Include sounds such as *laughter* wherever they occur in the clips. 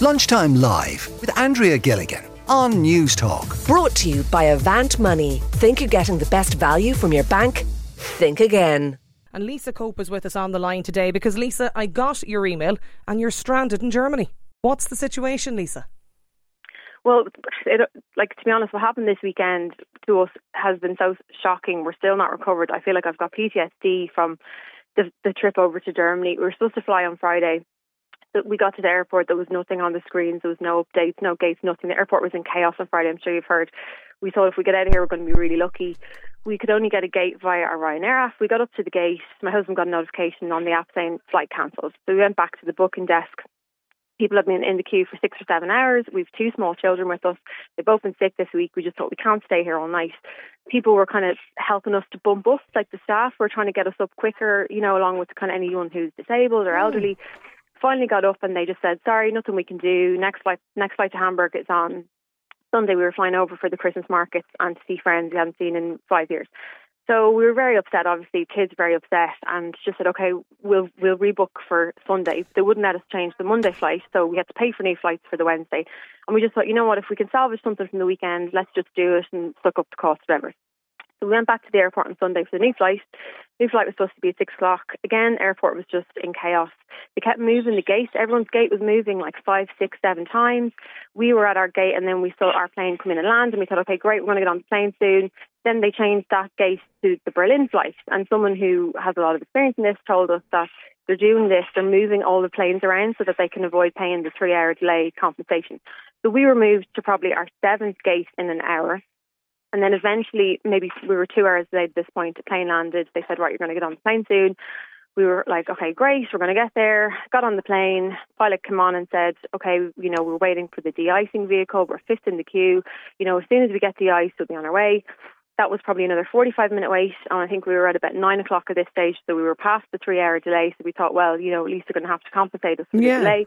Lunchtime Live with Andrea Gilligan on Newstalk. Brought to you by Avant Money. Think you're getting the best value from your bank? Think again. And Lisa Cope is with us on the line today because, Lisa, I got your email and you're stranded in Germany. What's the situation, Lisa? Well, it, like to be honest, what happened this weekend to us has been so shocking. We're still not recovered. I feel like I've got PTSD from the, the trip over to Germany. We were supposed to fly on Friday. We got to the airport. There was nothing on the screens. There was no updates, no gates, nothing. The airport was in chaos on Friday. I'm sure you've heard. We thought if we get out of here, we're going to be really lucky. We could only get a gate via our Ryanair app. We got up to the gate. My husband got a notification on the app saying flight cancelled. So we went back to the booking desk people have been in the queue for six or seven hours. We've two small children with us. They've both been sick this week. We just thought we can't stay here all night. People were kind of helping us to bump us, like the staff were trying to get us up quicker, you know, along with kind of anyone who's disabled or elderly. Mm. Finally got up and they just said, sorry, nothing we can do. Next flight, next flight to Hamburg is on Sunday. We were flying over for the Christmas markets and to see friends we hadn't seen in five years. So we were very upset. Obviously, kids very upset, and just said, "Okay, we'll we'll rebook for Sunday." They wouldn't let us change the Monday flight, so we had to pay for new flights for the Wednesday. And we just thought, you know what, if we can salvage something from the weekend, let's just do it and suck up the cost, whatever. So we went back to the airport on Sunday for the new flight. New flight was supposed to be at six o'clock. Again, airport was just in chaos. They kept moving the gate. Everyone's gate was moving like five, six, seven times. We were at our gate and then we saw our plane come in and land and we thought, okay, great, we're going to get on the plane soon. Then they changed that gate to the Berlin flight. And someone who has a lot of experience in this told us that they're doing this, they're moving all the planes around so that they can avoid paying the three hour delay compensation. So we were moved to probably our seventh gate in an hour. And then eventually, maybe we were two hours late at this point, the plane landed. They said, right, you're going to get on the plane soon. We were like, okay, great, we're going to get there. Got on the plane. Pilot came on and said, okay, you know, we're waiting for the de-icing vehicle. We're fifth in the queue. You know, as soon as we get de-iced, we'll be on our way that was probably another 45 minute wait. And I think we were at about nine o'clock at this stage. So we were past the three hour delay. So we thought, well, you know, at least they're going to have to compensate us for yeah. the delay.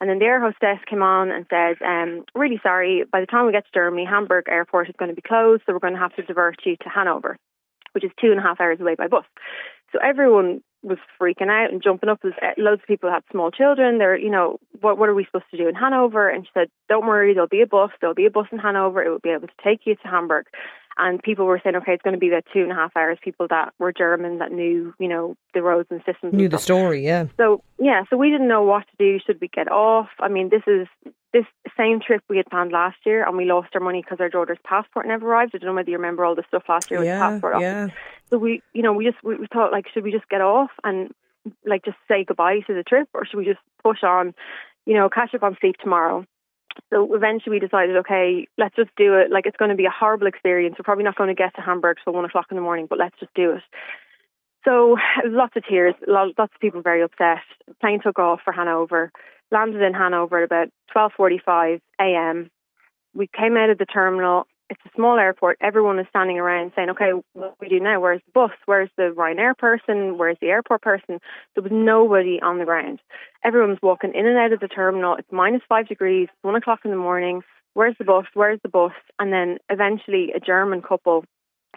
And then the air hostess came on and said, um, really sorry, by the time we get to Germany, Hamburg airport is going to be closed. So we're going to have to divert you to Hanover, which is two and a half hours away by bus. So everyone was freaking out and jumping up. Uh, loads of people had small children. They're, you know, what what are we supposed to do in Hanover? And she said, don't worry, there'll be a bus. There'll be a bus in Hanover. It will be able to take you to Hamburg. And people were saying, okay, it's going to be about two and a half hours. People that were German that knew, you know, the roads and systems. Knew and the story, yeah. So yeah, so we didn't know what to do. Should we get off? I mean, this is this same trip we had planned last year, and we lost our money because our daughter's passport never arrived. I don't know whether you remember all the stuff last year with yeah, the passport office. Yeah. So we, you know, we just we, we thought like, should we just get off and like just say goodbye to the trip, or should we just push on? You know, catch up on sleep tomorrow. So eventually we decided, okay, let's just do it. Like it's going to be a horrible experience. We're probably not going to get to Hamburg till one o'clock in the morning, but let's just do it. So lots of tears, lots of people very upset. Plane took off for Hanover, landed in Hanover at about 12:45 a.m. We came out of the terminal it's a small airport. Everyone is standing around saying, okay, what do we do now? Where's the bus? Where's the Ryanair person? Where's the airport person? There was nobody on the ground. Everyone's walking in and out of the terminal. It's minus five degrees, one o'clock in the morning. Where's the bus? Where's the bus? And then eventually a German couple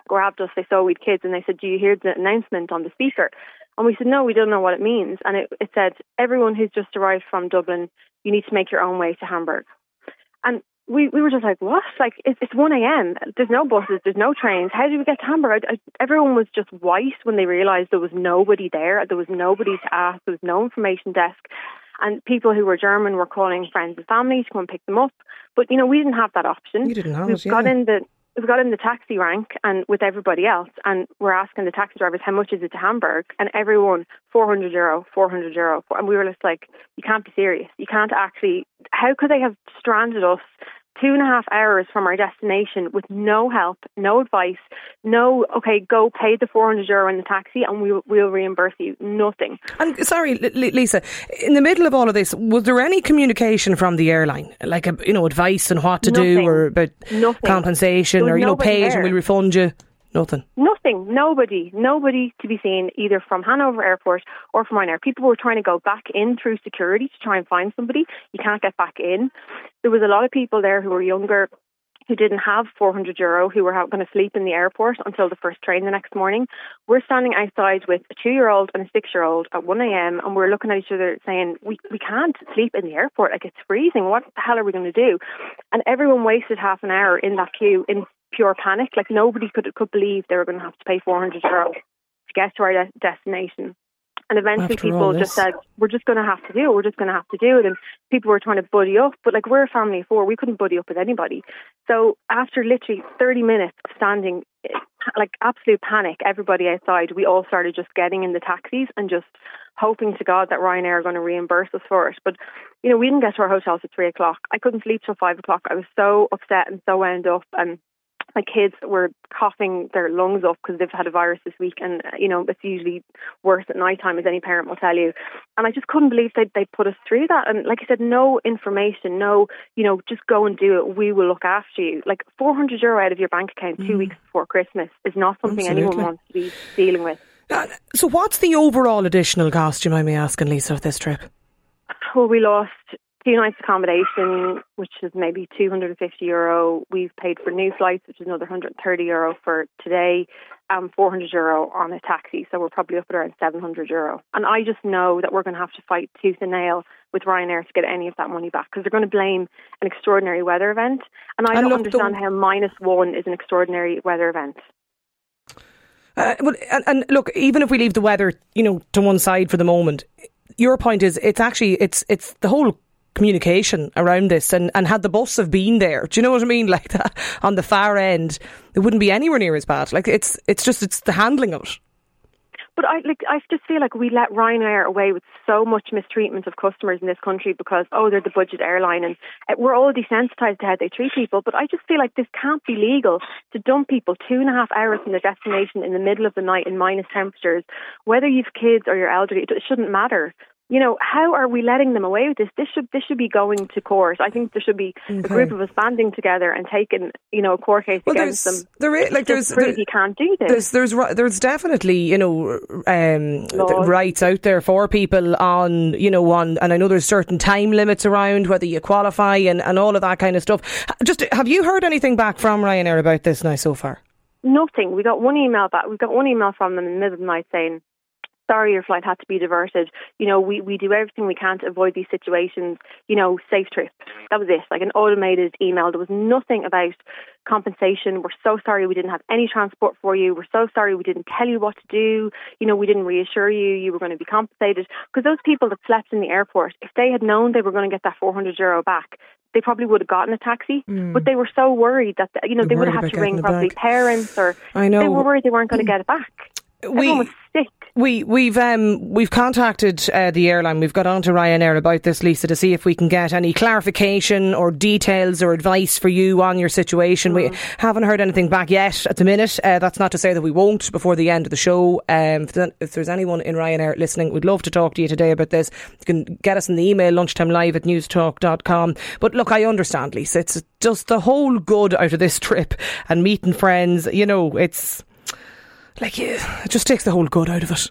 grabbed us. They saw we'd kids and they said, do you hear the announcement on the speaker? And we said, no, we don't know what it means. And it, it said, everyone who's just arrived from Dublin, you need to make your own way to Hamburg. And we, we were just like, what? Like, it's, it's 1 a.m. There's no buses, there's no trains. How do we get to Hamburg? I, I, everyone was just white when they realised there was nobody there. There was nobody to ask. There was no information desk. And people who were German were calling friends and family to come and pick them up. But, you know, we didn't have that option. You didn't have we it, yeah. got in the we got in the taxi rank and with everybody else and we're asking the taxi drivers how much is it to Hamburg and everyone 400 euro 400 euro and we were just like you can't be serious you can't actually how could they have stranded us two and a half hours from our destination with no help, no advice, no, okay, go pay the 400 euro in the taxi and we, we'll reimburse you. Nothing. And sorry, Lisa, in the middle of all of this, was there any communication from the airline? Like, a, you know, advice on what to Nothing. do or about Nothing. compensation or, you know, pay it and we'll refund you? Nothing. Nothing. Nobody. Nobody to be seen either from Hanover Airport or from Ryanair. People were trying to go back in through security to try and find somebody. You can't get back in. There was a lot of people there who were younger who didn't have 400 euro, who were going to sleep in the airport until the first train the next morning. We're standing outside with a two year old and a six year old at 1 a.m. and we're looking at each other saying, we, we can't sleep in the airport. Like it's freezing. What the hell are we going to do? And everyone wasted half an hour in that queue in pure panic. Like nobody could, could believe they were going to have to pay 400 euro to get to our de- destination. And eventually After people just said, we're just going to have to do it. We're just going to have to do it. And people were trying to buddy up. But like we're a family of four. We couldn't buddy up with anybody. So after literally 30 minutes of standing, like absolute panic, everybody outside, we all started just getting in the taxis and just hoping to God that Ryanair are going to reimburse us for it. But, you know, we didn't get to our hotels at three o'clock. I couldn't sleep till five o'clock. I was so upset and so wound up. And my kids were coughing their lungs up because they've had a virus this week, and uh, you know it's usually worse at night time, as any parent will tell you. And I just couldn't believe they they put us through that. And like I said, no information, no, you know, just go and do it. We will look after you. Like 400 euro out of your bank account two weeks before Christmas is not something anyone wants to be dealing with. Uh, So, what's the overall additional cost, you mind me asking, Lisa, of this trip? Well, we lost two nights accommodation, which is maybe 250 euro. We've paid for new flights, which is another 130 euro for today, and 400 euro on a taxi. So we're probably up at around 700 euro. And I just know that we're going to have to fight tooth and nail with Ryanair to get any of that money back because they're going to blame an extraordinary weather event. And I And don't understand how minus one is an extraordinary weather event. Uh, well, and, and look, even if we leave the weather, you know, to one side for the moment, your point is it's actually it's it's the whole communication around this, and and had the bus have been there, do you know what I mean? *laughs* Like that on the far end, it wouldn't be anywhere near as bad. Like it's it's just it's the handling of it. But I like I just feel like we let Ryanair away with so much mistreatment of customers in this country because oh they're the budget airline and uh, we're all desensitized to how they treat people. But I just feel like this can't be legal to dump people two and a half hours from their destination in the middle of the night in minus temperatures, whether you've kids or you're elderly. It shouldn't matter. You know how are we letting them away with this? This should this should be going to court. I think there should be a group of us banding together and taking you know a court case Well, against them. there is, like there's there- you can't do this. There's there's there's definitely you know um, rights out there for people on you know on and I know there's certain time limits around whether you qualify and, and all of that kind of stuff. Just have you heard anything back from Ryanair about this now so far? Nothing. We got one email back. We got one email from them in the middle of the night saying, "Sorry, your flight had to be diverted. You know, we we do everything we can to avoid these situations. You know, safe trip. That was it. Like an automated email. There was nothing about compensation. We're so sorry we didn't have any transport for you. We're so sorry we didn't tell you what to do. You know, we didn't reassure you you were going to be compensated because those people that slept in the airport, if they had known they were going to get that 400 euro back. They probably would have gotten a taxi, hmm. but they were so worried that you know they would have had to ring probably back. parents or I know. they were worried they weren't going to *clears throat* get it back. Sick. We we've um we've contacted uh, the airline. We've got on to Ryanair about this, Lisa, to see if we can get any clarification or details or advice for you on your situation. We haven't heard anything back yet at the minute. Uh, that's not to say that we won't before the end of the show. Um, if, if there's anyone in Ryanair listening, we'd love to talk to you today about this. You can get us in the email lunchtime live at newstalk.com. But look, I understand, Lisa. It's just the whole good out of this *laughs* trip and meeting friends. You know, it's like yeah, it just takes the whole good out of it.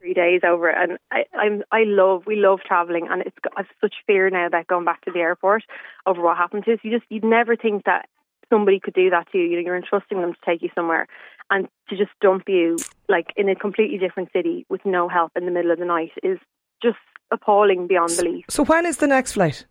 Three days over, it. and I, I'm I love we love traveling, and it's I've such fear now that going back to the airport over what happened to us. You just you'd never think that somebody could do that to you. You know, you're entrusting them to take you somewhere, and to just dump you like in a completely different city with no help in the middle of the night is just appalling beyond belief. So when is the next flight?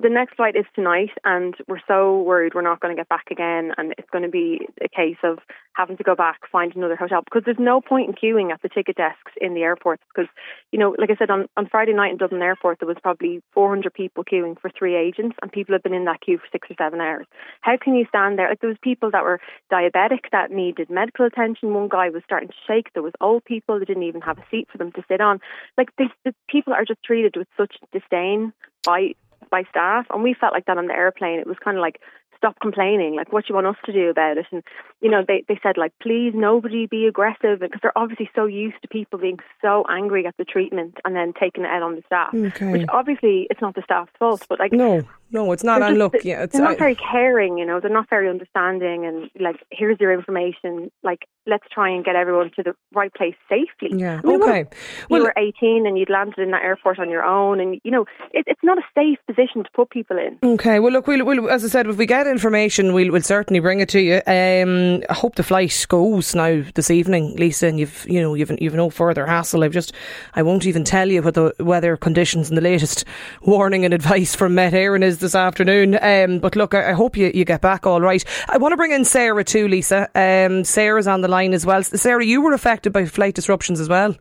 The next flight is tonight, and we're so worried we're not going to get back again, and it's going to be a case of having to go back, find another hotel because there's no point in queuing at the ticket desks in the airports because, you know, like I said on on Friday night in Dublin Airport there was probably 400 people queuing for three agents, and people have been in that queue for six or seven hours. How can you stand there? Like there was people that were diabetic that needed medical attention. One guy was starting to shake. There was old people that didn't even have a seat for them to sit on. Like the, the people are just treated with such disdain by by staff, and we felt like that on the airplane. It was kind of like, stop complaining. Like, what do you want us to do about it? And you know, they they said like, please, nobody be aggressive, because they're obviously so used to people being so angry at the treatment and then taking it out on the staff. Okay. Which obviously it's not the staff's fault, but like, No, no, it's not. They're And just- look, yeah, it's they're not very caring. You know, they're not very understanding. And like, here's your information. Like, let's try and get everyone to the right place safely. yeah. I mean, Okay. if Well, you were 18 and you'd landed in that airport on your own, and you know, it, it's not a safe position to put people in. Okay, well, look, we'll, we'll, as I said, if we get information, we'll, we'll certainly bring it to you. Um, I hope the flight goes now this evening, Lisa, and you've, you know, you've, you've no further hassle. I've just, I won't even tell you what the weather conditions and the latest warning and advice from Met Éireann is this afternoon. Um, but look, I, I hope you, you get back all right. I want to bring in Sarah too, Lisa. Um, Sarah's on the line as well. Sarah, you were affected by flight disruptions as well.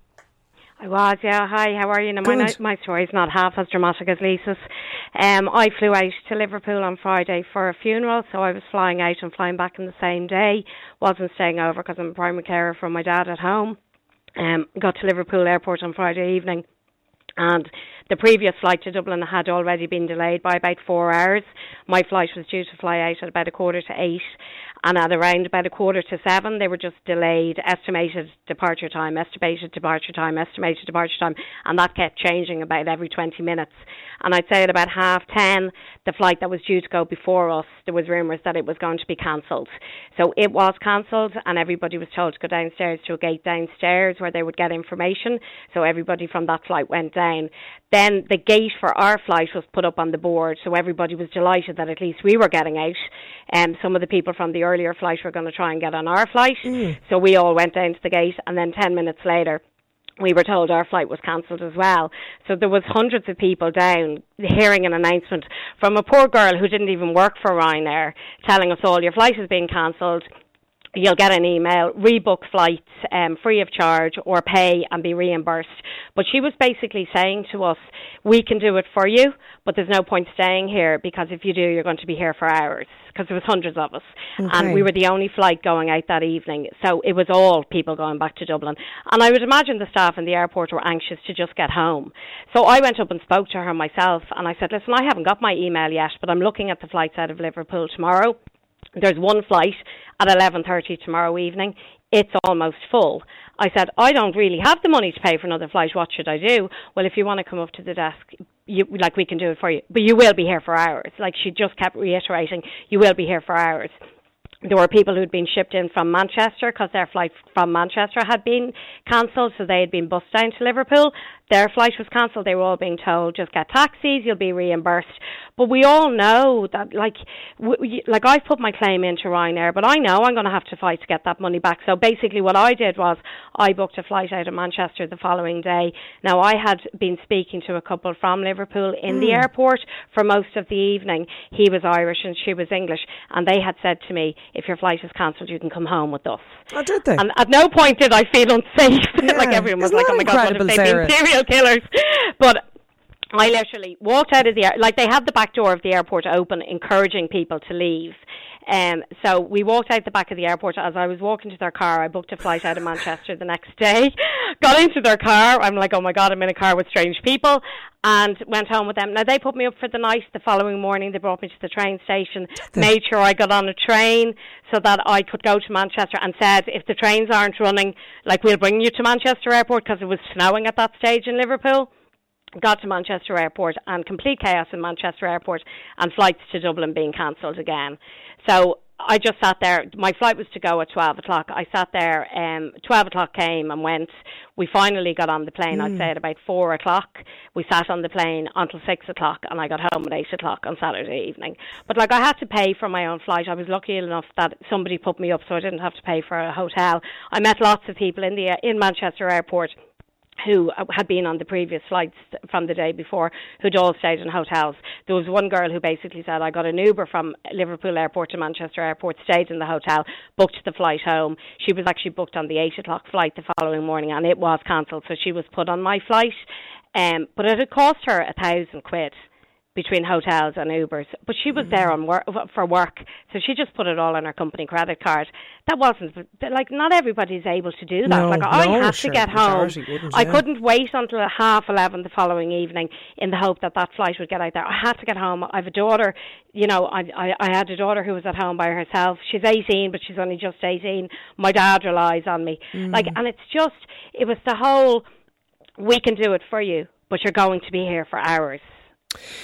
I was, yeah. Hi, how are you? Now, my, my story's not half as dramatic as Lisa's. Um, I flew out to Liverpool on Friday for a funeral, so I was flying out and flying back in the same day. Wasn't staying over because I'm a primary carer for my dad at home. Um, got to Liverpool Airport on Friday evening, and the previous flight to Dublin had already been delayed by about four hours. My flight was due to fly out at about a quarter to eight, and at around about a quarter to seven, they were just delayed, estimated departure time, estimated departure time, estimated departure time, and that kept changing about every 20 minutes. And I'd say at about half ten, the flight that was due to go before us, there was rumours that it was going to be cancelled. So it was cancelled, and everybody was told to go downstairs to a gate downstairs where they would get information. So everybody from that flight went down. Then the gate for our flight was put up on the board, so everybody was delighted that at least we were getting out. And some of the people from the earlier flight were going to try and get on our flight. Mm. So we all went down to the gate, and then 10 minutes later, we were told our flight was cancelled as well. So there was hundreds of people down hearing an announcement from a poor girl who didn't even work for Ryanair telling us all your flight has been cancelled. You'll get an email, rebook flights um, free of charge or pay and be reimbursed. But she was basically saying to us, we can do it for you, but there's no point staying here because if you do, you're going to be here for hours. Because there was hundreds of us, Okay. and we were the only flight going out that evening. So it was all people going back to Dublin. And I would imagine the staff in the airport were anxious to just get home. So I went up and spoke to her myself, and I said, listen, I haven't got my email yet, but I'm looking at the flights out of Liverpool tomorrow. There's one flight at 11:30 tomorrow evening. It's almost full. I said, I don't really have the money to pay for another flight. What should I do? Well, if you want to come up to the desk, you like we can do it for you, but you will be here for hours. Like she just kept reiterating, you will be here for hours. There were people who'd been shipped in from Manchester because their flight from Manchester had been cancelled, so they had been bussed down to Liverpool. Their flight was cancelled. They were all being told, just get taxis, you'll be reimbursed. But we all know that, like, w- w- like I've put my claim into Ryanair, but I know I'm going to have to fight to get that money back. So basically, what I did was I booked a flight out of Manchester the following day. Now I had been speaking to a couple from Liverpool in the mm. airport for most of the evening. He was Irish and she was English, and they had said to me, "If your flight is cancelled, you can come home with us." Oh, did they? And at no point did I feel unsafe. *laughs* like everyone was Isn't like, "Oh my god, what they've Sarah? been *laughs* serial killers?" But I literally walked out of the air, like they had the back door of the airport open, encouraging people to leave. Um, so we walked out the back of the airport. As I was walking to their car, I booked a flight out of Manchester the next day. *laughs* Got into their car. I'm like, oh my god, I'm in a car with strange people, and went home with them. Now they put me up for the night. The following morning, they brought me to the train station, made sure I got on a train so that I could go to Manchester, and said, if the trains aren't running, like we'll bring you to Manchester Airport because it was snowing at that stage in Liverpool got to Manchester Airport and complete chaos in Manchester Airport and flights to Dublin being cancelled again. So I just sat there. My flight was to go at 12 o'clock. I sat there. Um, 12 o'clock came and went. We finally got on the plane, I'd say at about 4 o'clock. We sat on the plane until 6 o'clock and I got home at 8 o'clock on Saturday evening. But like I had to pay for my own flight. I was lucky enough that somebody put me up so I didn't have to pay for a hotel. I met lots of people in the in Manchester Airport who had been on the previous flights from the day before, who'd all stayed in hotels. There was one girl who basically said, I got an Uber from Liverpool Airport to Manchester Airport, stayed in the hotel, booked the flight home. She was actually booked on the 8 o'clock flight the following morning and it was cancelled, so she was put on my flight. Um, but it had cost her a thousand quid between hotels and Ubers. But she was there on work for work, so she just put it all on her company credit card. That wasn't like not everybody's able to do that. No, like I no, had sure, to get home. I yeah. couldn't wait until half eleven the following evening in the hope that that flight would get out there. I had to get home. I have a daughter. You know, I I, I had a daughter who was at home by herself. She's eighteen, but she's only just eighteen. My dad relies on me. Like, Mm. and it's just it was the whole we can do it for you, but you're going to be here for hours.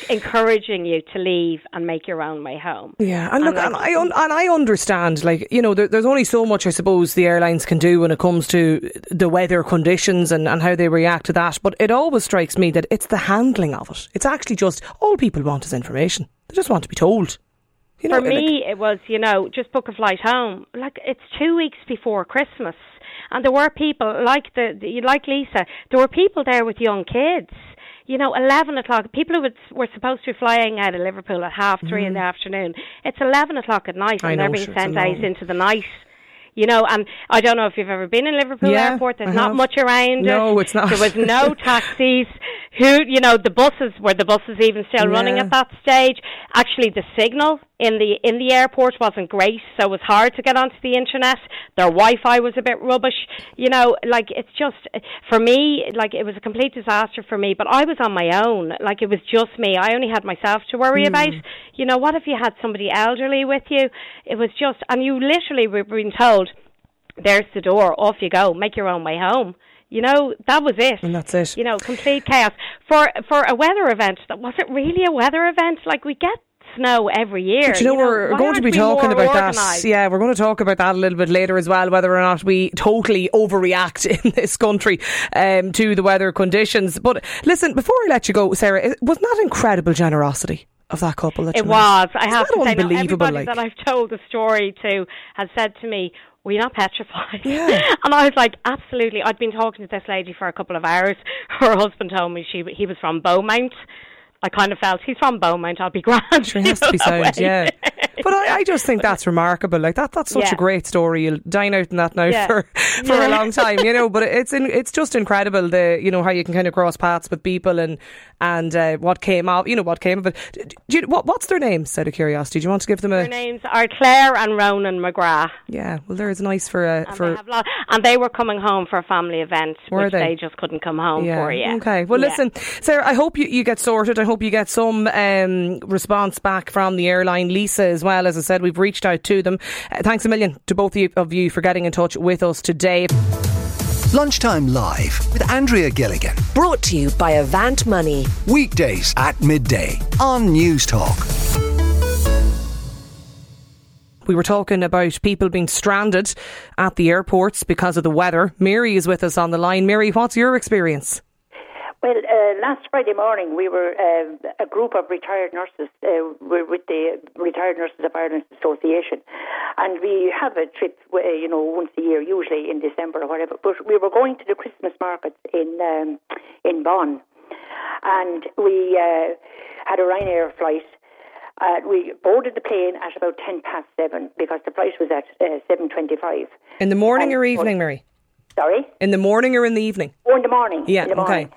Encouraging you to leave and make your own way home. Yeah, and look, And and, I un- and I understand, like you know, there, there's only so much I suppose the airlines can do when it comes to the weather conditions and, and how they react to that. But it always strikes me that it's the handling of it. It's actually just all people want is information. They just want to be told. You know, For like- me, it was, you know, just book a flight home. Like, it's two weeks before Christmas. And there were people, like the, the like Lisa, there were people there with young kids. You know, 11 o'clock, people who would, were supposed to be flying out of Liverpool at half three in the afternoon. It's 11 o'clock at night Mm. And know, they're being sure, sent out into the night. You know, and I don't know if you've ever been in Liverpool Yeah, Airport. There's I not have. much around No, it. it's not. There was no *laughs* taxis. Who, you know, the buses were the buses even still running at that stage. Actually, the signal in the in the airport wasn't great, so it was hard to get onto the internet. Their Wi-Fi was a bit rubbish. You know, like it's just for me, like it was a complete disaster for me. But I was on my own. Like it was just me. I only had myself to worry hmm. about. You know, what if you had somebody elderly with you? It was just, and you literally were being told, "There's the door. Off you go. Make your own way home." You know, that was it and that's it. you know, complete chaos. For for a weather event, that was it really a weather event? Like we get snow every year. But you know, we're why going to be talking about organised? that. Yeah, we're going to talk about that a little bit later as well, whether or not we totally overreact *laughs* in this country um, to the weather conditions. But listen, before I let you go, Sarah, it- wasn't that incredible generosity of that couple? That It you met? was. I have to say, now, unbelievable. everybody like, that I've told the story to has said to me, "Were you not petrified?" Yeah. *laughs* and I was like, "Absolutely." I'd been talking to this lady for a couple of hours. *laughs* Her husband told me she he was from Beaumont. I kind of felt he's from Beaumont. I'll be *laughs* grand. Sure, has to be sound, yeah. But I, I just think that's remarkable. Like that, that's such Yeah. a great story. You'll dine out in that now Yeah. for *laughs* for Yeah. a long time, you know. But *laughs* it's in, it's just incredible the you know how you can kind of cross paths with people and and uh, what came out, you know, what came of it. You, what what's their names? Out of curiosity, do you want to give them a? Their names are Claire and Ronan McGrath. Yeah, well, there is nice for a And for they and they were coming home for a family event, Were which they? they? just couldn't come home for. Yeah. Okay. Well, listen, Sarah. I hope you, you get sorted. I hope you get some um, response back from the airline, Lisa, as well. As I said, we've reached out to them. Uh, thanks a million to both of you- of you for getting in touch with us today. Lunchtime Live with Andrea Gilligan. Brought to you by Avant Money. Weekdays at midday on Newstalk. We were talking about people being stranded at the airports because of the weather. Mary is with us on the line. Mary, what's your experience? Well, uh, last Friday morning, we were uh, a group of retired nurses. Uh, we're with the Retired Nurses of Ireland Association, and we have a trip, uh, you know, once a year, usually in December or whatever. But we were going to the Christmas markets in um, in Bonn, and we uh, had a Ryanair flight. Uh, we boarded the plane at about ten past seven because the flight was at uh, seven twenty-five. In the morning And- or evening, Mary? Sorry, In the morning or in the evening? oh, in the morning. Yeah, in the morning. okay.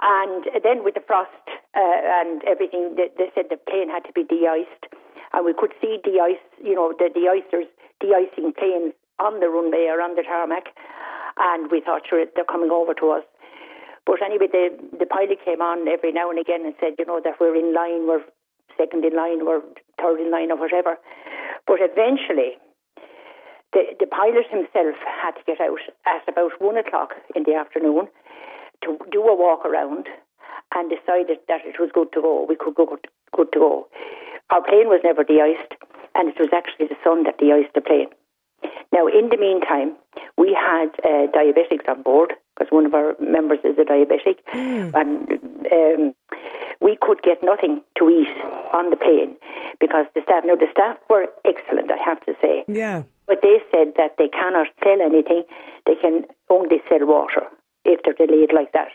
And then with the frost uh, and everything, they, they said the plane had to be de-iced. And we could see de-ice, you know, the de-icers de-icing planes on the runway or on the tarmac. And we thought, sure, they're coming over to us. But anyway, the, the pilot came on every now and again and said, you know, that we're in line, we're second in line, we're third in line or whatever. But eventually, the, the pilot himself had to get out at about one o'clock in the afternoon to do a walk around and decided that it was good to go. We could go good, to go. Our plane was never de-iced, and it was actually the sun that de-iced the plane. Now, in the meantime, we had uh, diabetics on board because one of our members is a diabetic, and um, we could get nothing to eat on the plane because the staff. Now, the staff were excellent, I have to say. Yeah. But they said that they cannot sell anything. They can only sell water if they're delayed like that.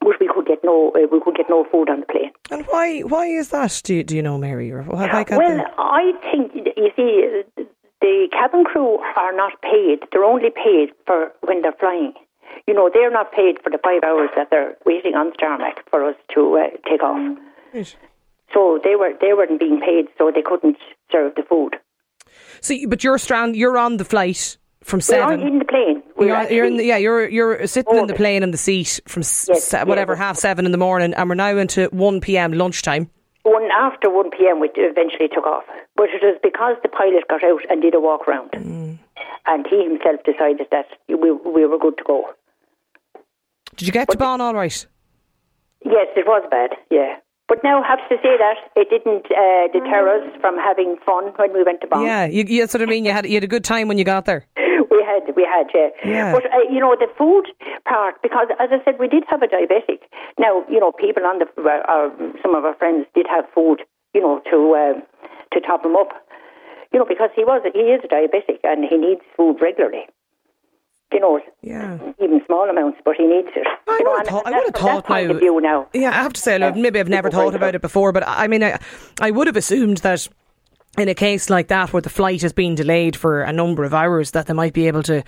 But we could get no, uh, we could get no food on the plane. And why why is that? Do you, do you know, Mary? Or why, why can't Well, they? I think you see, the cabin crew are not paid. They're only paid for when they're flying. You know, they're not paid for the five hours that they're waiting on the tarmac for us to uh, take off. Right. So they were they weren't being paid, so they couldn't serve the food. So, but you're strand. You're on the flight from seven. We're on in the plane. We're You're, you're in the, yeah, you're you're sitting in the plane in the seat from Yes, se- whatever yeah. half seven in the morning, and we're now into one p.m. lunchtime. One after 1 p.m. we eventually took off. But it was because the pilot got out and did a walk round. And he himself decided that we, we were good to go. Did you get to Bonn all right? Yes, it was bad. Yeah. But now, I have to say that it didn't uh, deter us from having fun when we went to Bonn. Yeah, you, you, that's what I mean. You had you had a good time when you got there. *laughs* we had, we had, yeah. Yeah. But uh, you know, the food part, because as I said, we did have a diabetic. Now, you know, people on the, uh, our, some of our friends did have food, you know, to uh, to top him up. You know, because he was, he is a diabetic and he needs food regularly. You know, Yeah. even small amounts, but he needs it. I you know, would have thought, I would have thought point now. now. Yeah, I have to say, look, maybe I've never thought about it before, but I mean, I, I would have assumed that in a case like that where the flight has been delayed for a number of hours, that they might be able to,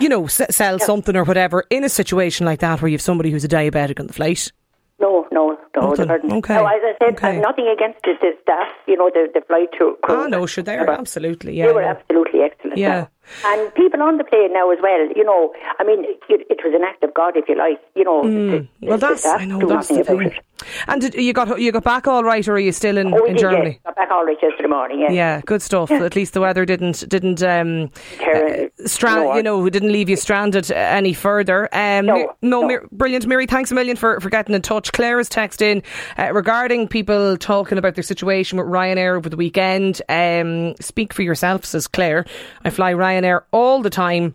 you know, s- sell something or whatever in a situation like that where you have somebody who's a diabetic on the flight. No, no, no, Nothing. Okay. No, as I said, Okay. I've nothing against the, the staff, you know, the, the flight crew. Ah, no, sure, they're absolutely, yeah. They were no. absolutely excellent. Yeah. now. And people on the plane now as well, you know, I mean, it, it was an act of God, if you like, you know. the- Hmm. Well, the that's I know that's the thing. it. And did, you got you got back all right, or are you still in, Oh, in did, Germany? yes. Got back all right yesterday morning, yes. Yeah, good stuff. At least the weather didn't didn't um, uh, stra- no, you know didn't leave you stranded uh, any further. Um, No, no, no. Mir- brilliant, Mary. Thanks a million for, for getting in touch. Claire has texted in uh, regarding people talking about their situation with Ryanair over the weekend. Um, speak for yourself, says Claire. I fly Ryanair all the time,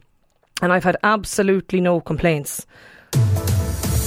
and I've had absolutely no complaints.